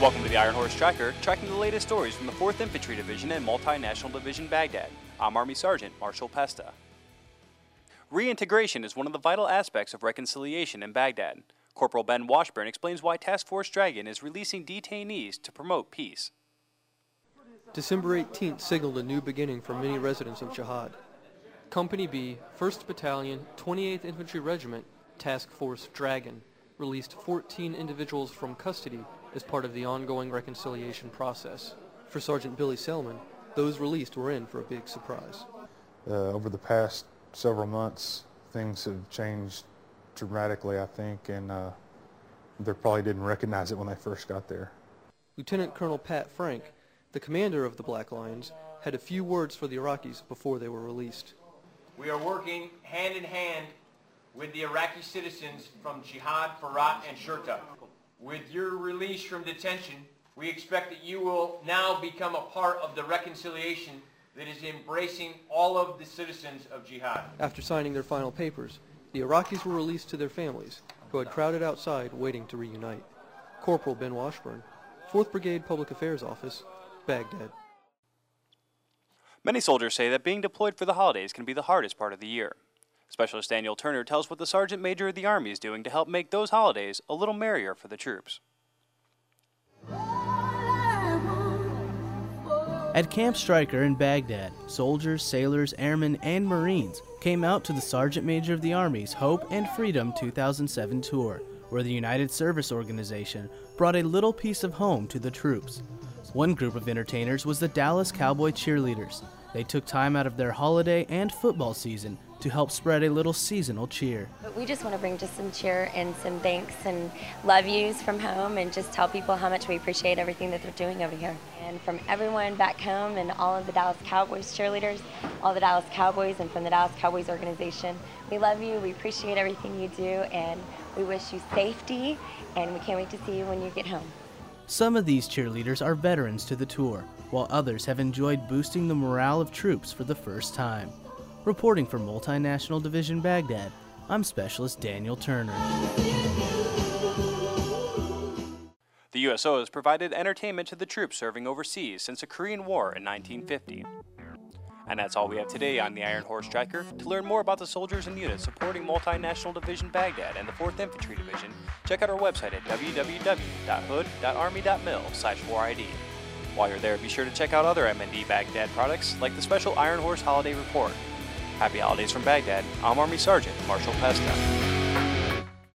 Welcome to the Iron Horse Tracker, tracking the latest stories from the 4th Infantry Division and Multinational Division Baghdad. I'm Army Sergeant Marshall Pesta. Reintegration is one of the vital aspects of reconciliation in Baghdad. Corporal Ben Washburn explains why Task Force Dragon is releasing detainees to promote peace. December 18th signaled a new beginning for many residents of Jihad. Company B, 1st Battalion, 28th Infantry Regiment, Task Force Dragon, released 14 individuals from custody as part of the ongoing reconciliation process. For Sergeant Billy Selman, those released were in for a big surprise. Uh, over the past several months, things have changed dramatically, I think, and uh, they probably didn't recognize it when they first got there. Lieutenant Colonel Pat Frank, the commander of the Black Lions, had a few words for the Iraqis before they were released. We are working hand in hand with the Iraqi citizens from Jihad, Farat, and Shurta. With your release from detention, we expect that you will now become a part of the reconciliation that is embracing all of the citizens of Jihad. After signing their final papers, the Iraqis were released to their families, who had crowded outside waiting to reunite. Corporal Ben Washburn, 4th Brigade Public Affairs Office, Baghdad. Many soldiers say that being deployed for the holidays can be the hardest part of the year. Specialist Daniel Turner tells what the Sergeant Major of the Army is doing to help make those holidays a little merrier for the troops. At Camp Stryker in Baghdad, soldiers, sailors, airmen, and Marines came out to the Sergeant Major of the Army's Hope and Freedom 2007 tour, where the United Service Organization brought a little piece of home to the troops. One group of entertainers was the Dallas Cowboy Cheerleaders. They took time out of their holiday and football season to help spread a little seasonal cheer. But we just want to bring just some cheer and some thanks and love yous from home and just tell people how much we appreciate everything that they're doing over here. And from everyone back home and all of the Dallas Cowboys cheerleaders, all the Dallas Cowboys and from the Dallas Cowboys organization, we love you, we appreciate everything you do, and we wish you safety, and we can't wait to see you when you get home. Some of these cheerleaders are veterans to the tour, while others have enjoyed boosting the morale of troops for the first time. Reporting for Multinational Division Baghdad, I'm Specialist Daniel Turner. The USO has provided entertainment to the troops serving overseas since the Korean War in 1950. And that's all we have today on the Iron Horse Tracker. To learn more about the soldiers and units supporting Multinational Division Baghdad and the 4th Infantry Division, check out our website at www.hood.army.mil/4id. While you're there, be sure to check out other MND Baghdad products like the special Iron Horse Holiday Report. Happy holidays from Baghdad. I'm Army Sergeant Marshall Pesta.